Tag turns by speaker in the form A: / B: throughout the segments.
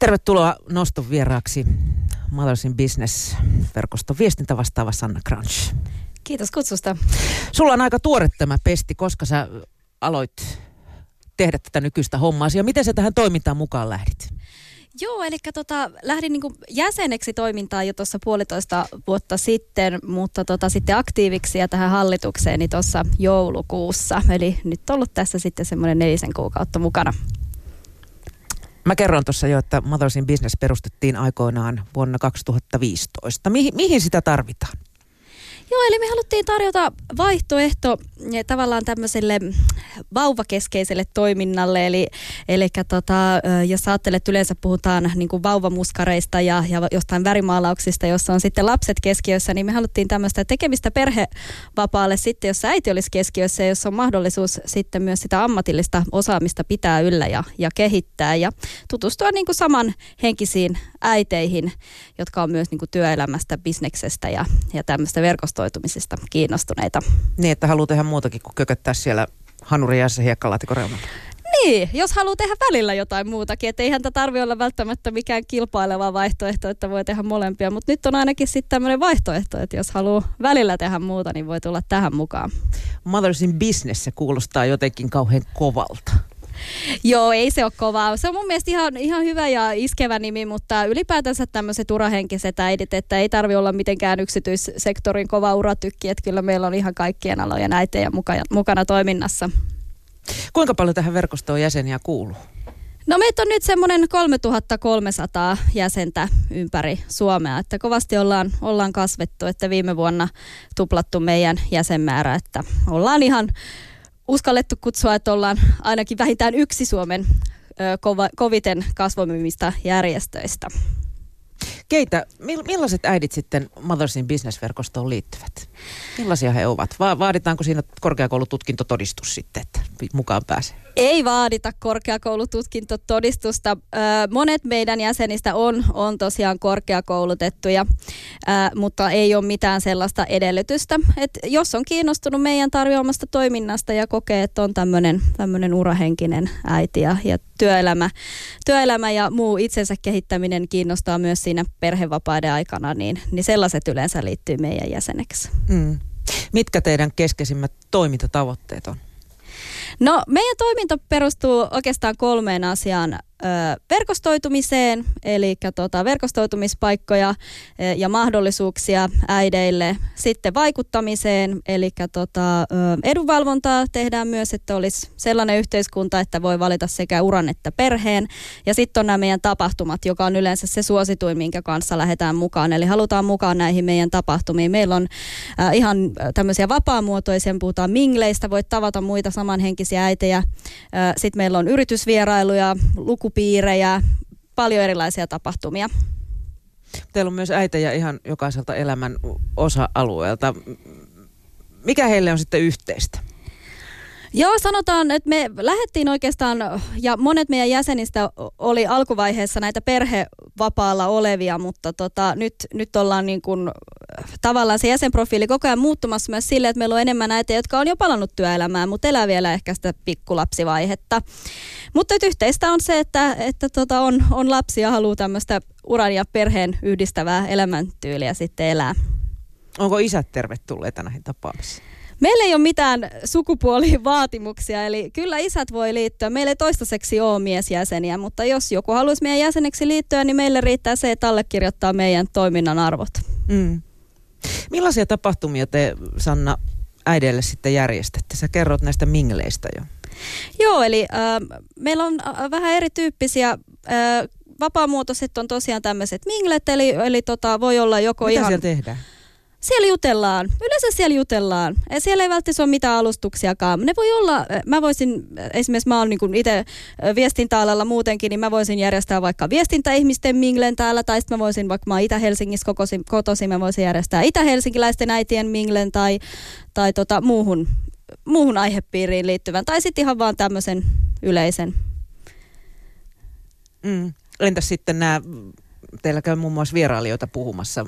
A: Tervetuloa noston vieraaksi Mothersin Business-verkoston viestintä vastaava Sanna Crunch.
B: Kiitos kutsusta.
A: Sulla on aika tuore tämä pesti, koska sä aloit tehdä tätä nykyistä hommaa ja miten sä tähän toimintaan mukaan lähdit?
B: Joo, eli tota, lähdin niin jäseneksi toimintaan jo tuossa puolitoista vuotta sitten, mutta tota, sitten aktiiviksi ja tähän hallitukseen niin tuossa joulukuussa. Eli nyt ollut tässä sitten semmoinen nelisen kuukautta mukana.
A: Mä kerron tuossa jo, että Mothers in Business perustettiin aikoinaan vuonna 2015. Mihin, mihin sitä tarvitaan?
B: Joo, eli me haluttiin tarjota vaihtoehto eh, tavallaan tämmöiselle vauvakeskeiselle toiminnalle. Eli, eli tota, jos ajattelet, että yleensä puhutaan niin kuin vauvamuskareista ja, ja jostain värimaalauksista, jossa on sitten lapset keskiössä, niin me haluttiin tämmöistä tekemistä perhevapaalle sitten, jos äiti olisi keskiössä ja jos on mahdollisuus sitten myös sitä ammatillista osaamista pitää yllä ja, ja kehittää ja tutustua niin kuin samanhenkisiin äiteihin, jotka on myös niin kuin työelämästä, bisneksestä ja, ja tämmöistä verkostoitumisesta kiinnostuneita.
A: Niin, että haluaa tehdä muutakin kuin kököttää siellä hanuriaissa hiekkalaatikon reunalla.
B: Niin, jos haluaa tehdä välillä jotain muutakin, että eihän tämä tarvitse olla välttämättä mikään kilpaileva vaihtoehto, että voi tehdä molempia, mutta nyt on ainakin sitten tämmöinen vaihtoehto, että jos haluaa välillä tehdä muuta, niin voi tulla tähän mukaan.
A: Mothers in Business se kuulostaa jotenkin kauhean kovalta.
B: Joo, ei se ole kovaa. Se on mun mielestä ihan, ihan hyvä ja iskevä nimi, mutta ylipäätänsä tämmöiset urahenkiset äidit, että ei tarvi olla mitenkään yksityissektorin kova uratykki, että kyllä meillä on ihan kaikkien alojen äitejä mukana, mukana toiminnassa.
A: Kuinka paljon tähän verkostoon jäseniä kuuluu?
B: No meitä on nyt semmoinen 3300 jäsentä ympäri Suomea, että kovasti ollaan, ollaan kasvettu, että viime vuonna tuplattu meidän jäsenmäärä, että ollaan ihan uskallettu kutsua, että ollaan ainakin vähintään yksi Suomen koviten kasvomimista järjestöistä.
A: Keitä, millaiset äidit sitten Mothers in Business-verkostoon liittyvät? Millaisia he ovat? Va- vaaditaanko siinä korkeakoulututkintotodistus sitten, että mukaan pääsee?
B: Ei vaadita korkeakoulututkintotodistusta. Monet meidän jäsenistä on, on tosiaan korkeakoulutettuja, mutta ei ole mitään sellaista edellytystä. Et jos on kiinnostunut meidän tarjoamasta toiminnasta ja kokee, että on tämmöinen urahenkinen äiti ja, ja työelämä, työelämä ja muu itsensä kehittäminen kiinnostaa myös siinä perhevapaiden aikana, niin, niin sellaiset yleensä liittyy meidän jäseneksi. Mm.
A: Mitkä teidän keskeisimmät toimintatavoitteet on?
B: No meidän toiminta perustuu oikeastaan kolmeen asiaan verkostoitumiseen, eli tota, verkostoitumispaikkoja ja mahdollisuuksia äideille. Sitten vaikuttamiseen, eli tota, edunvalvontaa tehdään myös, että olisi sellainen yhteiskunta, että voi valita sekä uran että perheen. Ja sitten on nämä meidän tapahtumat, joka on yleensä se suosituin, minkä kanssa lähdetään mukaan. Eli halutaan mukaan näihin meidän tapahtumiin. Meillä on ihan tämmöisiä vapaamuotoisia, puhutaan mingleistä, voit tavata muita samanhenkisiä äitejä. Sitten meillä on yritysvierailuja, luku lukupiirejä, paljon erilaisia tapahtumia.
A: Teillä on myös äitejä ihan jokaiselta elämän osa-alueelta. Mikä heille on sitten yhteistä?
B: Joo, sanotaan, että me lähdettiin oikeastaan, ja monet meidän jäsenistä oli alkuvaiheessa näitä perhevapaalla olevia, mutta tota, nyt, nyt ollaan niin kuin, tavallaan se jäsenprofiili koko ajan muuttumassa myös sille, että meillä on enemmän näitä, jotka on jo palannut työelämään, mutta elää vielä ehkä sitä pikkulapsivaihetta. Mutta yhteistä on se, että, että tota on, on lapsi ja haluaa tämmöistä uran ja perheen yhdistävää elämäntyyliä sitten elää.
A: Onko isät tervetulleita näihin tapaamisiin?
B: Meillä ei ole mitään sukupuolivaatimuksia, eli kyllä isät voi liittyä. Meillä ei toistaiseksi ole miesjäseniä, mutta jos joku haluaisi meidän jäseneksi liittyä, niin meille riittää se, että allekirjoittaa meidän toiminnan arvot. Mm.
A: Millaisia tapahtumia te, Sanna, äidille sitten järjestätte? Sä kerrot näistä mingleistä jo.
B: Joo, eli äh, meillä on äh, vähän erityyppisiä äh, vapaamuotoiset on tosiaan tämmöiset minglet, eli, eli tota, voi olla joko
A: Mitä
B: ihan...
A: siellä tehdään?
B: Siellä jutellaan. Yleensä siellä jutellaan. Siellä ei välttämättä ole mitään alustuksiakaan. Ne voi olla, mä voisin, esimerkiksi mä oon niin itse viestintäalalla muutenkin, niin mä voisin järjestää vaikka viestintäihmisten minglen täällä, tai sitten mä voisin, vaikka mä oon Itä-Helsingissä kokosin, kotoisin, mä voisin järjestää itä-helsinkiläisten äitien minglen tai, tai tota, muuhun, muuhun aihepiiriin liittyvän, tai sitten ihan vaan tämmöisen yleisen.
A: Mm. Entäs sitten nämä, teillä käy muun muassa vierailijoita puhumassa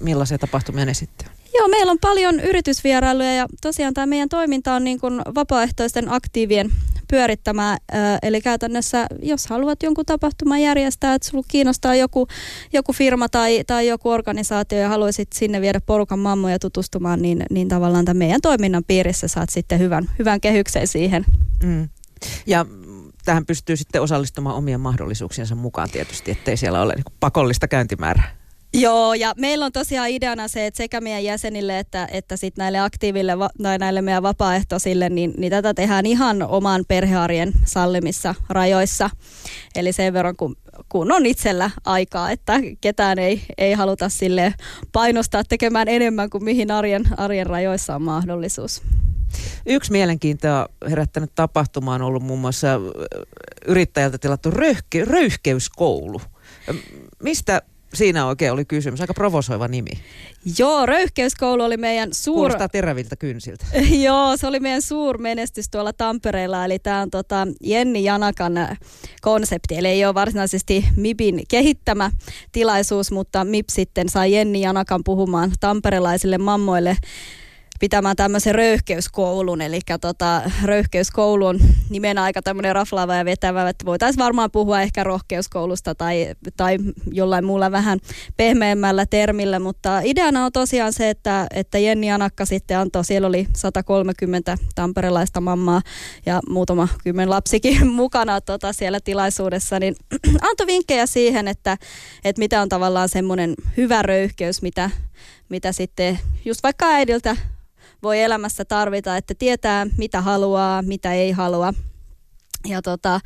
A: millaisia tapahtumia ne sitten
B: Joo, meillä on paljon yritysvierailuja ja tosiaan tämä meidän toiminta on niin kuin vapaaehtoisten aktiivien pyörittämään. Eli käytännössä, jos haluat jonkun tapahtuman järjestää, että sulla kiinnostaa joku, joku firma tai, tai joku organisaatio ja haluaisit sinne viedä porukan mammoja tutustumaan, niin, niin tavallaan tämän meidän toiminnan piirissä saat sitten hyvän, hyvän kehyksen siihen. Mm.
A: Ja tähän pystyy sitten osallistumaan omien mahdollisuuksiensa mukaan tietysti, ettei siellä ole niin pakollista käyntimäärää.
B: Joo, ja meillä on tosiaan ideana se, että sekä meidän jäsenille että, että sit näille aktiiville tai näille meidän vapaaehtoisille, niin, niin tätä tehdään ihan oman perhearjen sallimissa rajoissa. Eli sen verran, kun, kun on itsellä aikaa, että ketään ei, ei haluta sille painostaa tekemään enemmän kuin mihin arjen, arjen rajoissa on mahdollisuus.
A: Yksi mielenkiintoa herättänyt tapahtuma on ollut muun muassa yrittäjältä tilattu röyhke, röyhkeyskoulu. Mistä siinä oikein oli kysymys? Aika provosoiva nimi.
B: Joo, Röyhkeyskoulu oli meidän suur...
A: Kuulostaa teräviltä kynsiltä.
B: Joo, se oli meidän suur menestys tuolla Tampereella. Eli tämä on tota Jenni Janakan konsepti. Eli ei ole varsinaisesti MIPin kehittämä tilaisuus, mutta MIP sitten sai Jenni Janakan puhumaan tamperelaisille mammoille pitämään tämmöisen röyhkeyskoulun. Eli tota, röyhkeyskoulu on nimenä aika tämmöinen raflaava ja vetävä, että voitaisiin varmaan puhua ehkä rohkeuskoulusta tai, tai jollain muulla vähän pehmeämmällä termillä, mutta ideana on tosiaan se, että, että Jenni Anakka sitten antoi, siellä oli 130 tamperelaista mammaa ja muutama kymmen lapsikin mukana tota, siellä tilaisuudessa, niin antoi vinkkejä siihen, että, että mitä on tavallaan semmoinen hyvä röyhkeys, mitä, mitä sitten just vaikka äidiltä voi elämässä tarvita, että tietää mitä haluaa, mitä ei halua ja tota,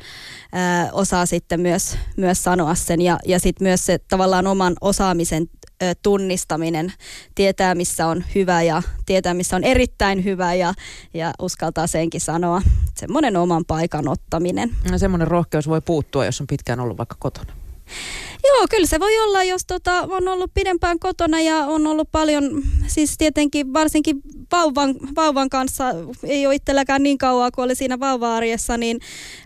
B: ää, osaa sitten myös, myös sanoa sen ja, ja sitten myös se tavallaan oman osaamisen tunnistaminen, tietää missä on hyvä ja tietää missä on erittäin hyvä ja, ja uskaltaa senkin sanoa. Semmoinen oman paikan ottaminen.
A: No, semmoinen rohkeus voi puuttua, jos on pitkään ollut vaikka kotona.
B: Joo, kyllä se voi olla, jos tota, on ollut pidempään kotona ja on ollut paljon, siis tietenkin varsinkin vauvan, vauvan kanssa, ei ole itselläkään niin kauan kuin oli siinä vauva-arjessa, niin,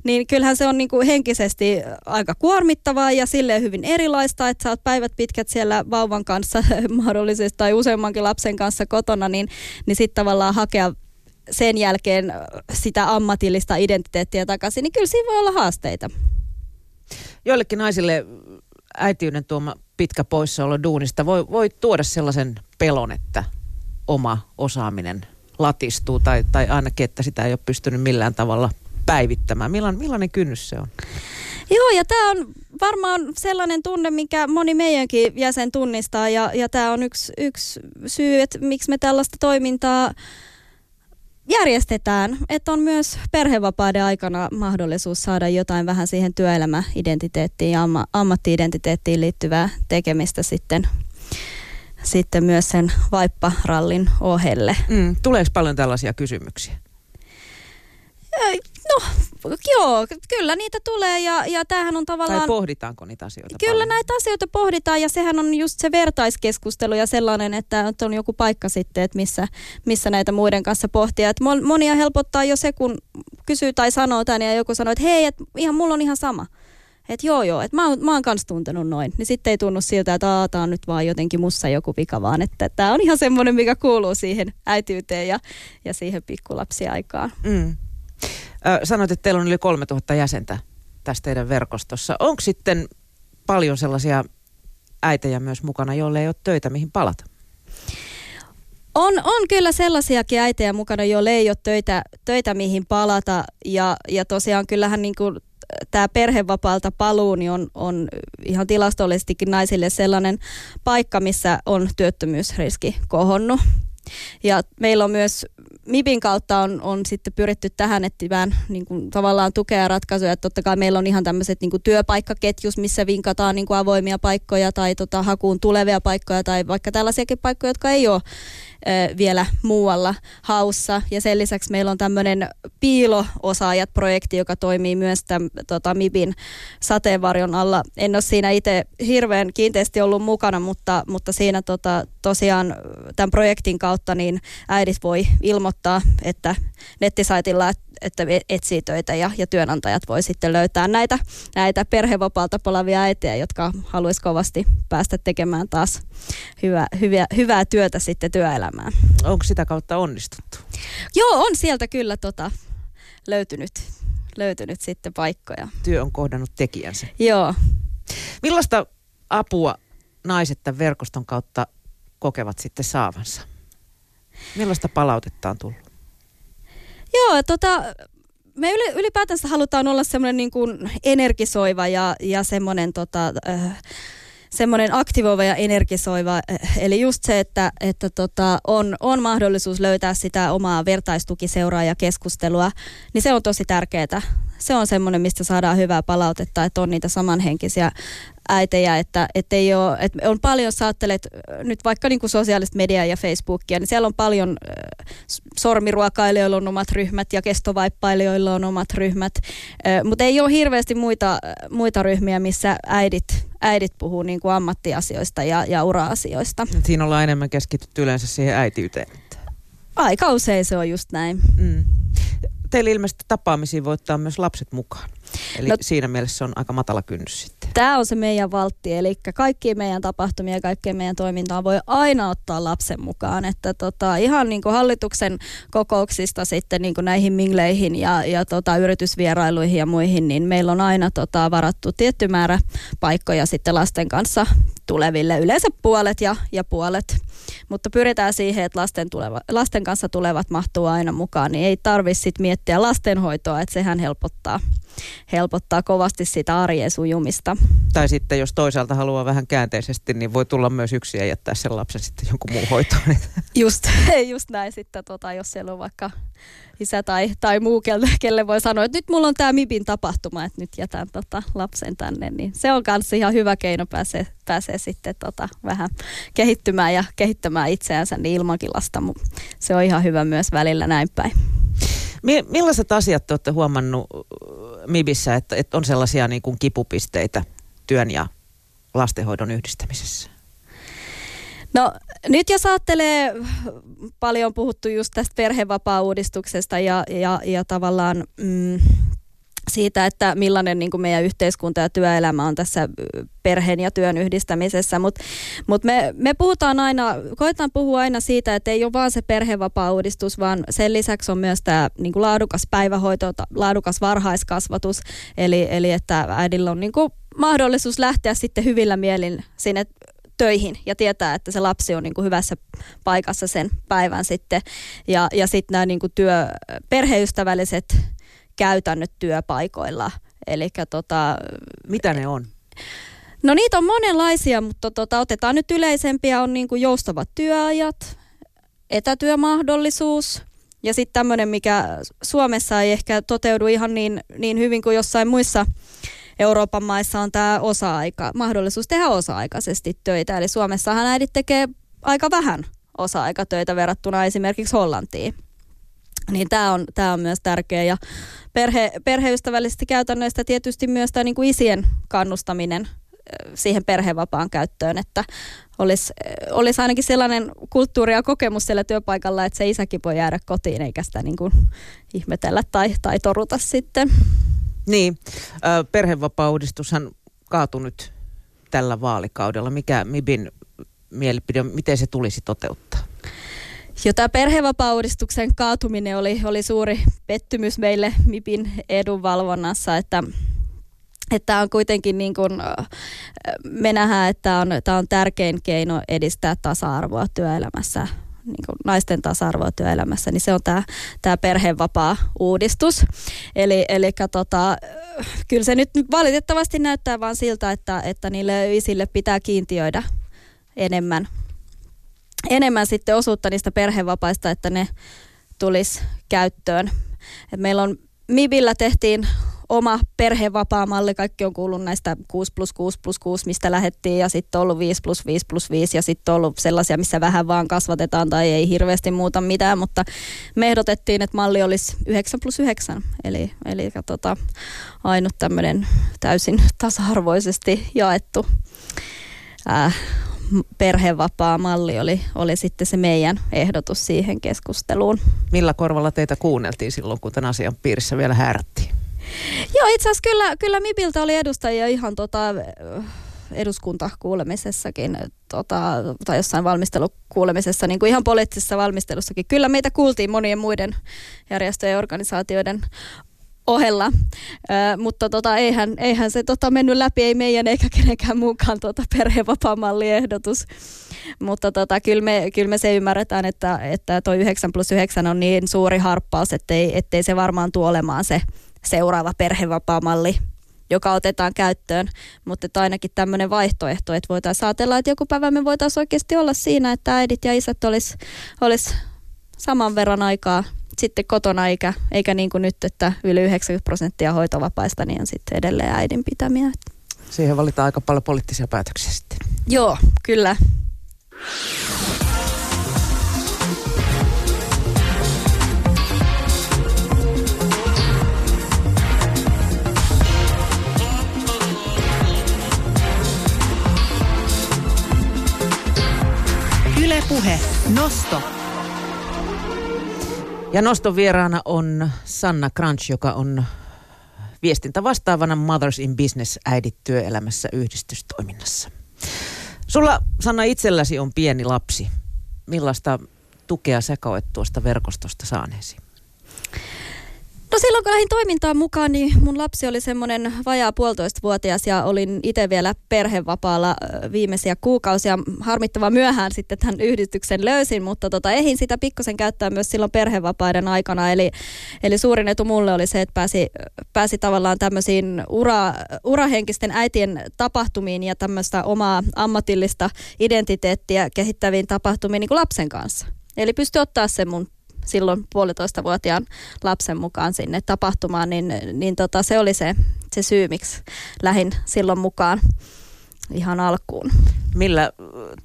B: niin kyllähän se on niin kuin henkisesti aika kuormittavaa ja silleen hyvin erilaista, että sä oot päivät pitkät siellä vauvan kanssa mahdollisesti tai useammankin lapsen kanssa kotona, niin, niin sitten tavallaan hakea sen jälkeen sitä ammatillista identiteettiä takaisin, niin kyllä siinä voi olla haasteita.
A: Joillekin naisille äitiyden tuoma pitkä poissaolo duunista voi, voi tuoda sellaisen pelon, että oma osaaminen latistuu tai, tai ainakin, että sitä ei ole pystynyt millään tavalla päivittämään. Millainen, millainen kynnys se on?
B: Joo, ja tämä on varmaan sellainen tunne, mikä moni meidänkin jäsen tunnistaa, ja, ja tämä on yksi, yksi syy, että miksi me tällaista toimintaa järjestetään, että on myös perhevapaiden aikana mahdollisuus saada jotain vähän siihen työelämäidentiteettiin ja amma, ammattiidentiteettiin liittyvää tekemistä sitten, sitten myös sen vaipparallin ohelle.
A: Mm, tuleeko paljon tällaisia kysymyksiä?
B: No, joo, kyllä niitä tulee ja, ja tämähän on tavallaan...
A: Tai pohditaanko niitä asioita
B: Kyllä
A: paljon?
B: näitä asioita pohditaan ja sehän on just se vertaiskeskustelu ja sellainen, että on joku paikka sitten, että missä, missä näitä muiden kanssa pohtia. Että monia helpottaa jo se, kun kysyy tai sanoo tämän ja joku sanoo, että hei, että ihan, mulla on ihan sama. Että joo joo, että mä, oon, mä oon kans tuntenut noin. Niin sitten ei tunnu siltä, että tämä on nyt vaan jotenkin mussa joku vika, vaan että tämä on ihan semmoinen, mikä kuuluu siihen äityyteen ja, ja siihen pikkulapsiaikaan. Mm.
A: Sanoit, että teillä on yli 3000 jäsentä tässä teidän verkostossa. Onko sitten paljon sellaisia äitejä myös mukana, joille ei ole töitä, mihin palata?
B: On, on kyllä sellaisiakin äitejä mukana, joille ei ole töitä, töitä mihin palata. Ja, ja tosiaan kyllähän niin kuin tämä perhevapaalta paluu niin on, on ihan tilastollisestikin naisille sellainen paikka, missä on työttömyysriski kohonnut. Ja meillä on myös MIPin kautta on, on sitten pyritty tähän etsimään niin kuin, tavallaan tukea ja ratkaisuja. Että totta kai meillä on ihan tämmöiset niin työpaikkaketjus, missä vinkataan niin kuin avoimia paikkoja tai tota, hakuun tulevia paikkoja tai vaikka tällaisiakin paikkoja, jotka ei ole vielä muualla haussa. Ja sen lisäksi meillä on tämmöinen piilo-osaajat-projekti, joka toimii myös tämän, tota, MIBin sateenvarjon alla. En ole siinä itse hirveän kiinteästi ollut mukana, mutta, mutta siinä tota, tosiaan tämän projektin kautta niin äidit voi ilmoittaa, että nettisaitilla, että etsii töitä ja, ja työnantajat voi sitten löytää näitä, näitä perhevapaalta polavia äitejä, jotka haluaisi kovasti päästä tekemään taas hyvä, hyvää, hyvää työtä sitten työelämään.
A: Onko sitä kautta onnistuttu?
B: Joo, on sieltä kyllä tota, löytynyt löytynyt sitten paikkoja.
A: Työ on kohdannut tekijänsä.
B: Joo.
A: Millaista apua naiset tämän verkoston kautta kokevat sitten saavansa? Millaista palautetta on tullut?
B: Joo, tota, me ylipäätänsä halutaan olla semmoinen niin kuin energisoiva ja, ja semmoinen tota, äh, semmoinen aktivoiva ja energisoiva, äh, eli just se, että, että tota, on, on mahdollisuus löytää sitä omaa vertaistukiseuraa ja keskustelua, niin se on tosi tärkeää. Se on semmoinen, mistä saadaan hyvää palautetta, että on niitä samanhenkisiä äitejä, että, että, ei ole, että on paljon, saattelet nyt vaikka niin kuin sosiaalista mediaa ja Facebookia, niin siellä on paljon sormiruokailijoilla on omat ryhmät ja kestovaippailijoilla on omat ryhmät, mutta ei ole hirveästi muita, muita ryhmiä, missä äidit, äidit puhuu niin kuin ammattiasioista ja, ja ura-asioista.
A: Siinä ollaan enemmän keskitytty yleensä siihen äitiyteen.
B: Aika usein se on just näin. Mm.
A: Teillä ilmeisesti tapaamisiin voittaa myös lapset mukaan. Eli no, siinä mielessä on aika matala kynnys sitten.
B: Tämä on se meidän valtti, eli kaikki meidän tapahtumia ja kaikkeen meidän toimintaan voi aina ottaa lapsen mukaan. Että tota, ihan niin kuin hallituksen kokouksista sitten niin kuin näihin mingleihin ja, ja tota, yritysvierailuihin ja muihin, niin meillä on aina tota, varattu tietty määrä paikkoja sitten lasten kanssa tuleville, yleensä puolet ja, ja puolet. Mutta pyritään siihen, että lasten, tuleva, lasten kanssa tulevat mahtuu aina mukaan, niin ei tarvitse miettiä lastenhoitoa, että sehän helpottaa helpottaa kovasti sitä arjen sujumista.
A: Tai sitten jos toisaalta haluaa vähän käänteisesti, niin voi tulla myös yksi ja jättää sen lapsen sitten jonkun muun hoitoon.
B: Just, just näin sitten, tota, jos siellä on vaikka isä tai, tai muu, kelle, kelle voi sanoa, että nyt mulla on tämä MIBin tapahtuma, että nyt jätän tota, lapsen tänne, niin se on myös ihan hyvä keino pääsee, pääsee sitten tota, vähän kehittymään ja kehittämään itseänsä niin ilmankin lasta, se on ihan hyvä myös välillä näin päin.
A: Millaiset asiat te olette huomannut MIBissä, että, että on sellaisia niin kuin kipupisteitä työn ja lastenhoidon yhdistämisessä?
B: No nyt jos ajattelee, paljon puhuttu just tästä perhevapaa-uudistuksesta ja, ja, ja tavallaan mm, siitä, että millainen niin kuin meidän yhteiskunta ja työelämä on tässä perheen ja työn yhdistämisessä. Mutta mut me, me puhutaan aina, koetaan puhua aina siitä, että ei ole vaan se perhevapaa-uudistus, vaan sen lisäksi on myös tämä niin laadukas päivähoito, laadukas varhaiskasvatus, eli, eli että äidillä on niin kuin mahdollisuus lähteä sitten hyvillä mielin sinne töihin ja tietää, että se lapsi on niin kuin hyvässä paikassa sen päivän sitten. Ja, ja sitten nämä niin kuin työ, perheystävälliset käytännöt työpaikoilla. Eli tota,
A: Mitä ne on?
B: No niitä on monenlaisia, mutta tota, otetaan nyt yleisempiä, on niin kuin joustavat työajat, etätyömahdollisuus ja sitten tämmöinen, mikä Suomessa ei ehkä toteudu ihan niin, niin hyvin kuin jossain muissa Euroopan maissa on tämä osa-aika, mahdollisuus tehdä osa-aikaisesti töitä. Eli Suomessahan äidit tekee aika vähän osa-aikatöitä verrattuna esimerkiksi Hollantiin. Niin tämä on, tää on myös tärkeä ja perhe, perheystävällisesti käytännöistä tietysti myös tämä niinku isien kannustaminen siihen perhevapaan käyttöön, että olisi, olisi ainakin sellainen kulttuuri ja kokemus siellä työpaikalla, että se isäkin voi jäädä kotiin eikä sitä niin kuin ihmetellä tai, tai toruta sitten.
A: Niin, perhevapaa-uudistushan kaatui nyt tällä vaalikaudella. Mikä Mibin mielipide miten se tulisi toteuttaa?
B: Jo tämä perhevapaa-uudistuksen kaatuminen oli, oli suuri pettymys meille MIPin edunvalvonnassa, että että on kuitenkin niin kuin, me nähdään, että on, tämä on tärkein keino edistää tasa-arvoa työelämässä niin kuin naisten tasa-arvoa työelämässä, niin se on tämä, tämä perhevapaa-uudistus. Eli, eli tota, kyllä se nyt valitettavasti näyttää vain siltä, että, että niille isille pitää kiintiöidä enemmän, enemmän sitten osuutta niistä perhevapaista, että ne tulisi käyttöön. Et meillä on Mibillä tehtiin oma perhevapaamalli, kaikki on kuullut näistä 6 plus 6 plus 6, mistä lähettiin, ja sitten on ollut 5 plus 5 plus 5, ja sitten on ollut sellaisia, missä vähän vaan kasvatetaan tai ei hirveästi muuta mitään, mutta me ehdotettiin, että malli olisi 9 plus 9, eli, eli tota, ainut tämmöinen täysin tasa-arvoisesti jaettu äh, perhevapaa malli oli, oli sitten se meidän ehdotus siihen keskusteluun.
A: Millä korvalla teitä kuunneltiin silloin, kun tämän asian piirissä vielä häärättiin?
B: Joo, itse asiassa kyllä, kyllä MIPiltä oli edustajia ihan tota, eduskuntakuulemisessakin tota, tai jossain valmistelukuulemisessa, niin kuin ihan poliittisessa valmistelussakin. Kyllä meitä kuultiin monien muiden järjestöjen ja organisaatioiden ohella. Ö, mutta tota, eihän, eihän se tota, mennyt läpi, ei meidän eikä kenenkään mukaan tota, perhevapaamalliehdotus. Mutta tota, kyllä, me, kyllä me se ymmärretään, että, että toi 9 plus 9 on niin suuri harppaus, ettei, ettei se varmaan tule olemaan se seuraava perhevapaamalli joka otetaan käyttöön, mutta ainakin tämmöinen vaihtoehto, että voitaisiin ajatella, että joku päivä me voitaisiin oikeasti olla siinä, että äidit ja isät olisi olis saman verran aikaa sitten kotona, eikä, eikä niin kuin nyt, että yli 90 prosenttia hoitovapaista niin on sitten edelleen äidin pitämiä.
A: Siihen valitaan aika paljon poliittisia päätöksiä sitten.
B: Joo, kyllä.
C: Puhe. Nosto.
A: Ja noston vieraana on Sanna Crunch, joka on viestintä vastaavana Mothers in Business äidit työelämässä yhdistystoiminnassa. Sulla, Sanna, itselläsi on pieni lapsi. Millaista tukea sä koet tuosta verkostosta saaneesi?
B: No silloin kun lähdin toimintaan mukaan, niin mun lapsi oli semmoinen vajaa puolitoista vuotias ja olin itse vielä perhevapaalla viimeisiä kuukausia. Harmittava myöhään sitten tämän yhdistyksen löysin, mutta tota, ehin sitä pikkusen käyttää myös silloin perhevapaiden aikana. Eli, eli suurin etu mulle oli se, että pääsi, pääsi tavallaan tämmöisiin ura, urahenkisten äitien tapahtumiin ja tämmöistä omaa ammatillista identiteettiä kehittäviin tapahtumiin niin kuin lapsen kanssa. Eli pystyi ottaa sen mun silloin puolitoista vuotiaan lapsen mukaan sinne tapahtumaan, niin, niin tota, se oli se, se syy, miksi lähin silloin mukaan ihan alkuun.
A: Millä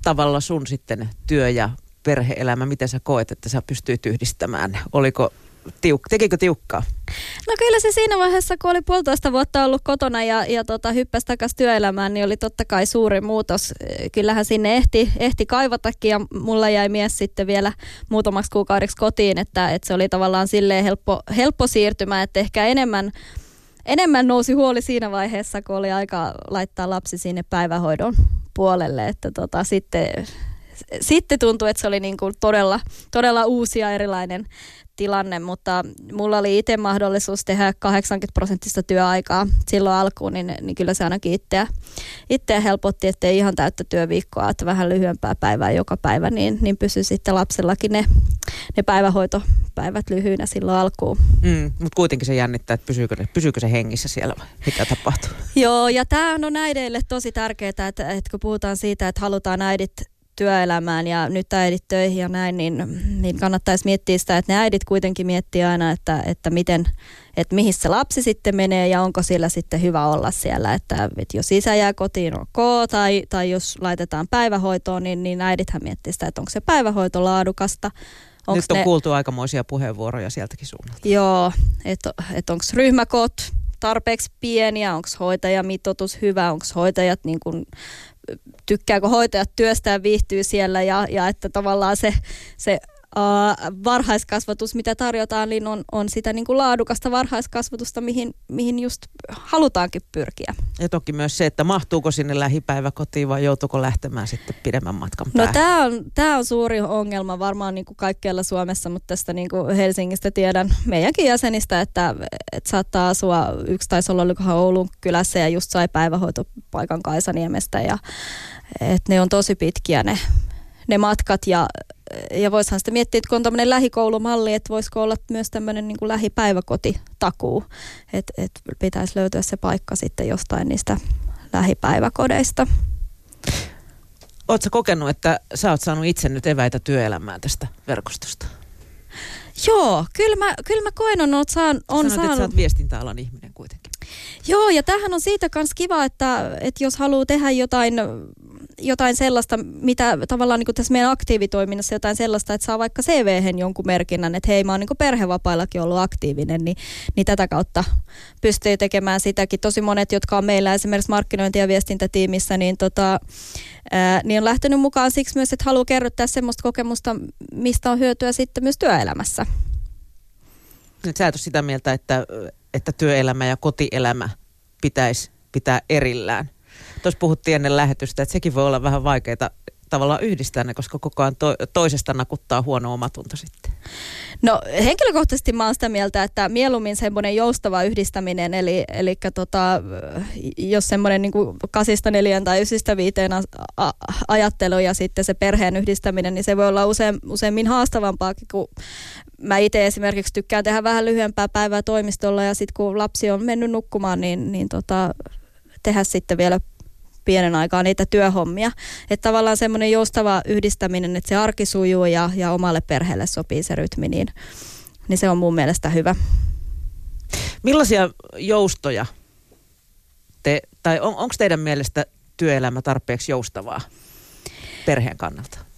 A: tavalla sun sitten työ ja perheelämä, miten sä koet, että sä pystyit yhdistämään? Oliko tiuk- tekikö tiukkaa?
B: No kyllä se siinä vaiheessa, kun oli puolitoista vuotta ollut kotona ja, ja tota, hyppäsi takaisin työelämään, niin oli totta kai suuri muutos. Kyllähän sinne ehti, ehti kaivatakin ja mulla jäi mies sitten vielä muutamaksi kuukaudeksi kotiin, että, että se oli tavallaan silleen helppo, helppo siirtymä, että ehkä enemmän enemmän nousi huoli siinä vaiheessa, kun oli aika laittaa lapsi sinne päivähoidon puolelle, että tota, sitten, sitten tuntui, että se oli niin kuin todella, todella uusi ja erilainen tilanne, mutta mulla oli itse mahdollisuus tehdä 80 prosenttista työaikaa silloin alkuun, niin, niin kyllä se ainakin itseä, itseä helpotti, ettei ihan täyttä työviikkoa, että vähän lyhyempää päivää joka päivä, niin, niin pysyi sitten lapsellakin ne, ne päivähoitopäivät lyhyinä silloin alkuun.
A: Mm, mutta kuitenkin se jännittää, että pysyykö, pysyykö se hengissä siellä vai mitä tapahtuu?
B: Joo, ja tämä on äideille tosi tärkeää, että, että kun puhutaan siitä, että halutaan äidit työelämään ja nyt äidit töihin ja näin, niin, niin kannattaisi miettiä sitä, että ne äidit kuitenkin miettii aina, että, että miten, että mihin se lapsi sitten menee ja onko sillä sitten hyvä olla siellä, että, että jos isä jää kotiin ok tai, tai jos laitetaan päivähoitoon, niin, niin äidithän miettii sitä, että onko se päivähoito laadukasta,
A: Onks Nyt on ne... kuultu aikamoisia puheenvuoroja sieltäkin suunnalta.
B: Joo, että et onko ryhmäkot tarpeeksi pieniä, onko hoitajamitoitus hyvä, onko hoitajat niin kun tykkääkö hoitajat työstää viihtyy siellä ja, ja että tavallaan se, se varhaiskasvatus, mitä tarjotaan, niin on, on sitä niin kuin laadukasta varhaiskasvatusta, mihin, mihin just halutaankin pyrkiä.
A: Ja toki myös se, että mahtuuko sinne lähipäiväkotiin vai joutuuko lähtemään sitten pidemmän matkan
B: no päähän. No tämä on, tämä on suuri ongelma varmaan niin kuin kaikkialla Suomessa, mutta tästä niin kuin Helsingistä tiedän meidänkin jäsenistä, että, että saattaa asua, yksi taisi olla Oulun kylässä ja just sai päivähoitopaikan Kaisaniemestä ja että ne on tosi pitkiä ne, ne matkat ja ja voisihan sitten miettiä, että kun on tämmöinen lähikoulumalli, että voisiko olla myös tämmöinen niin lähipäiväkotitakuu, että, että pitäisi löytyä se paikka sitten jostain niistä lähipäiväkodeista.
A: Oletko kokenut, että sä oot saanut itse nyt eväitä työelämään tästä verkostosta?
B: Joo, kyllä mä, kyllä mä koen, on, saan, on
A: Sanoit, saanut... että sä oot viestintäalan ihminen kuitenkin.
B: Joo, ja tämähän on siitä myös kiva, että, että jos haluaa tehdä jotain jotain sellaista, mitä tavallaan niin tässä meidän aktiivitoiminnassa jotain sellaista, että saa vaikka cv jonkun merkinnän, että hei mä oon niin perhevapaillakin ollut aktiivinen, niin, niin tätä kautta pystyy tekemään sitäkin. Tosi monet, jotka on meillä esimerkiksi markkinointi- ja viestintätiimissä, niin, tota, ää, niin on lähtenyt mukaan siksi myös, että haluaa kerrottaa semmoista kokemusta, mistä on hyötyä sitten myös työelämässä.
A: Nyt sä et ole sitä mieltä, että, että työelämä ja kotielämä pitäisi pitää erillään. Tuossa puhuttiin ennen lähetystä, että sekin voi olla vähän vaikeaa tavallaan yhdistää ne, koska koko ajan to- toisesta nakuttaa huono omatunto sitten?
B: No henkilökohtaisesti mä oon sitä mieltä, että mieluummin semmoinen joustava yhdistäminen, eli, eli tota, jos semmoinen niin kasista neljän tai ysistä viiteen a- a- ajattelu ja sitten se perheen yhdistäminen, niin se voi olla usein, useimmin haastavampaa, kun mä itse esimerkiksi tykkään tehdä vähän lyhyempää päivää toimistolla ja sitten kun lapsi on mennyt nukkumaan, niin, niin tota, tehdä sitten vielä pienen aikaa niitä työhommia. Että tavallaan semmoinen joustava yhdistäminen, että se arki sujuu ja, ja omalle perheelle sopii se rytmi, niin, niin se on mun mielestä hyvä.
A: Millaisia joustoja te, tai on, onko teidän mielestä työelämä tarpeeksi joustavaa perheen kannalta?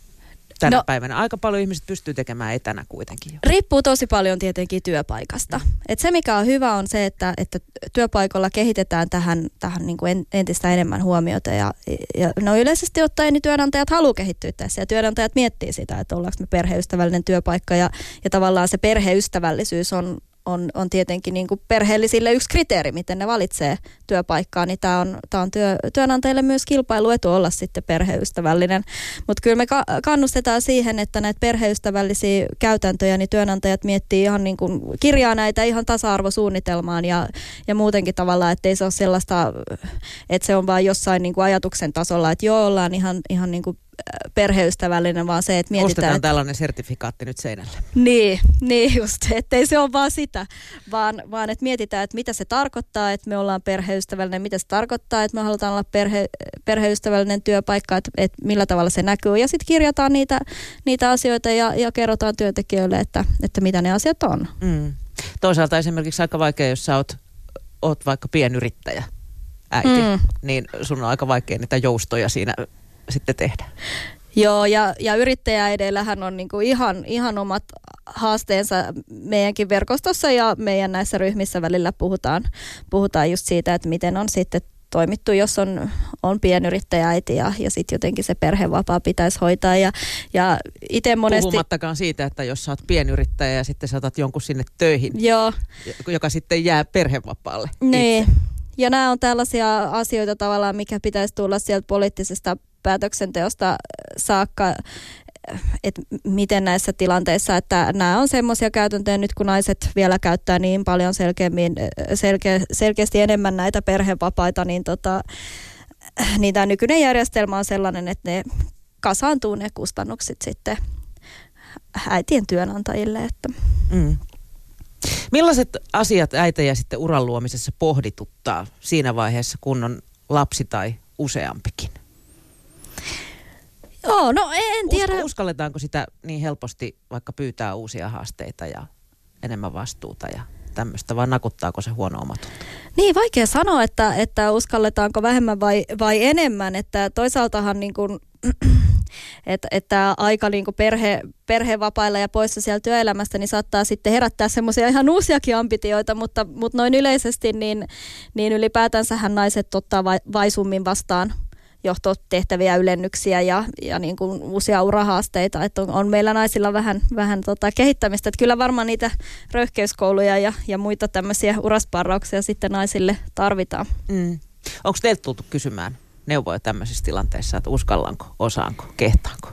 A: Tänä no, päivänä. Aika paljon ihmiset pystyy tekemään etänä kuitenkin. Jo.
B: Riippuu tosi paljon tietenkin työpaikasta. Mm. Et se mikä on hyvä on se, että, että työpaikalla kehitetään tähän, tähän niin kuin entistä enemmän huomiota. Ja, ja no yleisesti ottaen niin työnantajat haluaa kehittyä tässä ja työnantajat miettii sitä, että ollaanko me perheystävällinen työpaikka ja, ja tavallaan se perheystävällisyys on, on, on tietenkin niin kuin perheellisille yksi kriteeri, miten ne valitsee työpaikkaa, niin tämä on, tää on työ, työnantajille myös kilpailuetu olla sitten perheystävällinen. Mutta kyllä me ka- kannustetaan siihen, että näitä perheystävällisiä käytäntöjä, niin työnantajat miettii ihan niin kuin kirjaa näitä ihan tasa-arvosuunnitelmaan ja, ja muutenkin tavallaan, että ei se ole sellaista, että se on vain jossain niin kuin ajatuksen tasolla, että joo, ollaan ihan, ihan niin kuin perheystävällinen, vaan se, että mietitään...
A: Ostetaan että... tällainen sertifikaatti nyt seinälle.
B: Niin, niin just, ettei se ole vaan sitä, vaan, vaan että mietitään, että mitä se tarkoittaa, että me ollaan perheystävällinen, mitä se tarkoittaa, että me halutaan olla perhe, perheystävällinen työpaikka, että, että millä tavalla se näkyy. Ja sitten kirjataan niitä, niitä asioita ja, ja kerrotaan työntekijöille, että, että mitä ne asiat on. Mm.
A: Toisaalta esimerkiksi aika vaikea, jos sä oot, oot vaikka pienyrittäjä, äiti, mm. niin sun on aika vaikea niitä joustoja siinä sitten tehdä.
B: Joo, ja, ja yrittäjäideillähän on niinku ihan, ihan omat haasteensa meidänkin verkostossa ja meidän näissä ryhmissä välillä puhutaan, puhutaan just siitä, että miten on sitten toimittu, jos on, on pienyrittäjäiti ja, ja sitten jotenkin se perhevapaa pitäisi hoitaa. Ja, ja ite monesti...
A: Puhumattakaan siitä, että jos sä oot pienyrittäjä ja sitten saatat jonkun sinne töihin,
B: Joo.
A: joka sitten jää perhevapaalle.
B: Niin. Itse. Ja nämä on tällaisia asioita tavallaan, mikä pitäisi tulla sieltä poliittisesta päätöksenteosta saakka, että miten näissä tilanteissa, että nämä on semmoisia käytäntöjä nyt, kun naiset vielä käyttää niin paljon selkeämmin, selkeä, selkeästi enemmän näitä perhevapaita, niin tota, niin tämä nykyinen järjestelmä on sellainen, että ne kasaantuu ne kustannukset sitten äitien työnantajille. Että. Mm.
A: Millaiset asiat äitejä sitten uran luomisessa pohdituttaa siinä vaiheessa, kun on lapsi tai useampikin?
B: Joo, no en tiedä. Us-
A: uskalletaanko sitä niin helposti vaikka pyytää uusia haasteita ja enemmän vastuuta ja tämmöistä, vai nakuttaako se huono omatunto?
B: Niin, vaikea sanoa, että, että uskalletaanko vähemmän vai, vai enemmän. Että toisaaltahan niin kuin, että, että aika niin kuin perhe, perhevapailla ja poissa siellä työelämästä, niin saattaa sitten herättää semmoisia ihan uusiakin ambitioita, mutta, mutta noin yleisesti niin, niin ylipäätänsähän naiset ottaa vaisummin vastaan johtotehtäviä, ylennyksiä ja, ja niin kuin uusia urahaasteita. Että on, on meillä naisilla vähän, vähän tota kehittämistä. Että kyllä varmaan niitä röyhkeyskouluja ja, ja muita tämmöisiä urasparrauksia sitten naisille tarvitaan. Mm.
A: Onko teiltä tultu kysymään neuvoja tämmöisissä tilanteissa, että uskallanko, osaanko, kehtaanko?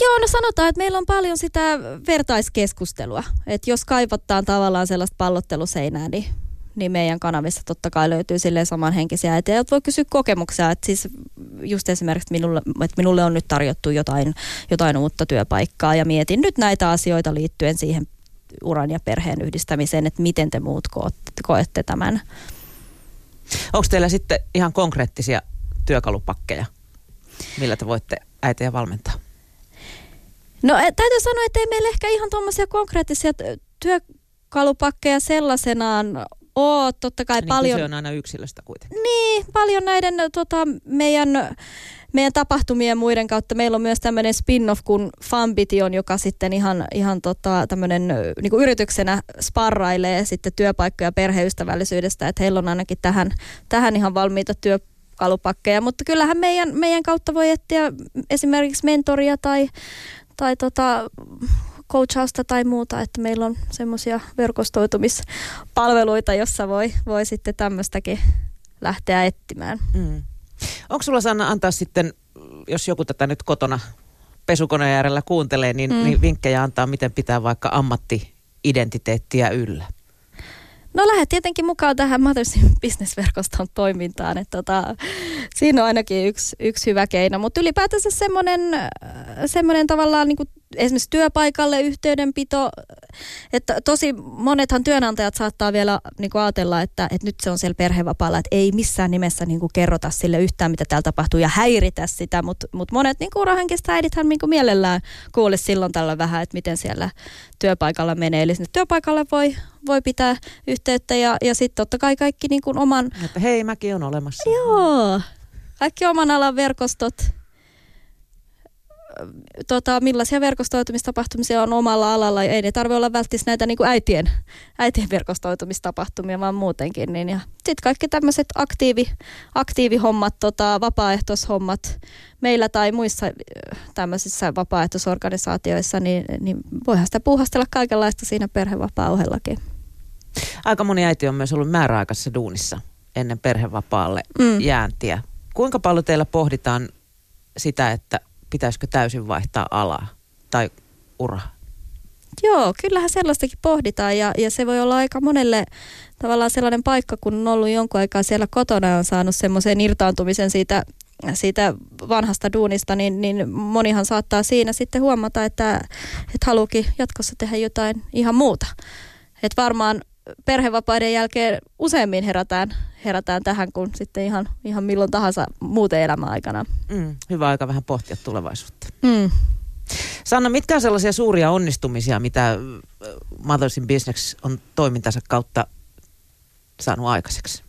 B: Joo, no sanotaan, että meillä on paljon sitä vertaiskeskustelua. Että jos kaivataan tavallaan sellaista pallotteluseinää, niin niin meidän kanavissa totta kai löytyy silleen samanhenkisiä äitejä, voi kysyä kokemuksia. Että siis just esimerkiksi minulle, että minulle on nyt tarjottu jotain, jotain uutta työpaikkaa ja mietin nyt näitä asioita liittyen siihen uran ja perheen yhdistämiseen, että miten te muut koette, koette tämän.
A: Onko teillä sitten ihan konkreettisia työkalupakkeja, millä te voitte äitejä valmentaa?
B: No eh, täytyy sanoa, että ei meillä ehkä ihan tuommoisia konkreettisia työkalupakkeja sellaisenaan oo, totta kai
A: niin
B: paljon...
A: Se on aina yksilöstä kuitenkin.
B: Niin, paljon näiden tota, meidän, meidän tapahtumien muiden kautta. Meillä on myös tämmöinen spin-off kuin Fambition, joka sitten ihan, ihan tota, tämmöinen niin yrityksenä sparrailee sitten työpaikkoja perheystävällisyydestä, että heillä on ainakin tähän, tähän ihan valmiita työkalupakkeja, mutta kyllähän meidän, meidän kautta voi etsiä esimerkiksi mentoria tai, tai tota, coachausta tai muuta, että meillä on semmoisia verkostoitumispalveluita, jossa voi, voi sitten tämmöistäkin lähteä etsimään. Mm.
A: Onko sulla Sanna antaa sitten jos joku tätä nyt kotona pesukoneen äärellä kuuntelee, niin, mm. niin vinkkejä antaa, miten pitää vaikka ammatti-identiteettiä yllä.
B: No lähdet tietenkin mukaan tähän Mothersin bisnesverkoston toimintaan. Että tota, siinä on ainakin yksi, yksi hyvä keino. Mutta ylipäätänsä semmoinen, semmoinen tavallaan niin kuin esimerkiksi työpaikalle yhteydenpito, että tosi monethan työnantajat saattaa vielä niin kuin ajatella, että, että nyt se on siellä perhevapaalla, että ei missään nimessä niin kuin kerrota sille yhtään, mitä täällä tapahtuu ja häiritä sitä, mutta mut monet niin urahankista äidithän niin kuin mielellään kuulisi silloin tällä vähän, että miten siellä työpaikalla menee. Eli sinne työpaikalle voi, voi pitää yhteyttä ja, ja sitten totta kai kaikki niin kuin oman...
A: Että hei, mäkin on olemassa.
B: Joo, kaikki oman alan verkostot, tota, millaisia verkostoitumistapahtumisia on omalla alalla. Ei ne tarvitse olla välttämättä näitä niin kuin äitien, äitien verkostoitumistapahtumia, vaan muutenkin. Niin. Ja sitten kaikki tämmöiset aktiivi, aktiivihommat, tota, vapaaehtoishommat meillä tai muissa tämmöisissä vapaaehtoisorganisaatioissa, niin, niin voihan sitä puuhastella kaikenlaista siinä perhevapaa-ohellakin.
A: Aika moni äiti on myös ollut määräaikaisessa duunissa ennen perhevapaalle mm. jääntiä. Kuinka paljon teillä pohditaan sitä, että pitäisikö täysin vaihtaa alaa tai ura?
B: Joo, kyllähän sellaistakin pohditaan ja, ja se voi olla aika monelle tavallaan sellainen paikka, kun on ollut jonkun aikaa siellä kotona ja on saanut semmoisen irtaantumisen siitä, siitä vanhasta duunista, niin, niin monihan saattaa siinä sitten huomata, että, että haluukin jatkossa tehdä jotain ihan muuta. Että varmaan perhevapaiden jälkeen useammin herätään, herätään tähän kuin sitten ihan, ihan milloin tahansa muuten elämäaikana.
A: Mm, hyvä aika vähän pohtia tulevaisuutta. Mm. Sanna, mitkä on sellaisia suuria onnistumisia, mitä äh, Mothers in Business on toimintansa kautta saanut aikaiseksi?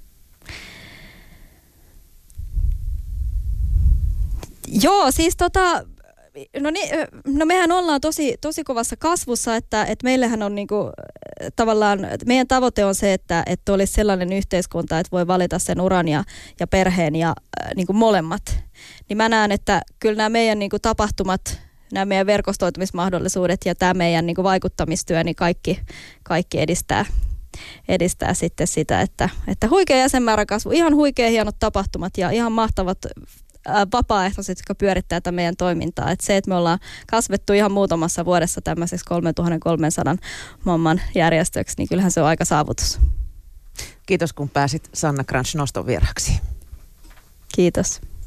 B: Joo, siis tota, no, niin, no mehän ollaan tosi, tosi kovassa kasvussa, että, että meillähän on niinku, tavallaan, meidän tavoite on se, että, että olisi sellainen yhteiskunta, että voi valita sen uran ja, ja perheen ja niinku molemmat. Niin mä näen, että kyllä nämä meidän niinku tapahtumat, nämä meidän verkostoitumismahdollisuudet ja tämä meidän niinku vaikuttamistyö, niin kaikki, kaikki edistää, edistää sitten sitä, että, että huikea jäsenmäärä kasvu, ihan huikea hienot tapahtumat ja ihan mahtavat vapaaehtoiset, jotka pyörittää tätä meidän toimintaa. Et se, että me ollaan kasvettu ihan muutamassa vuodessa tämmöiseksi 3300 momman järjestöksi, niin kyllähän se on aika saavutus.
A: Kiitos kun pääsit Sanna Crunch noston vieraksi.
B: Kiitos.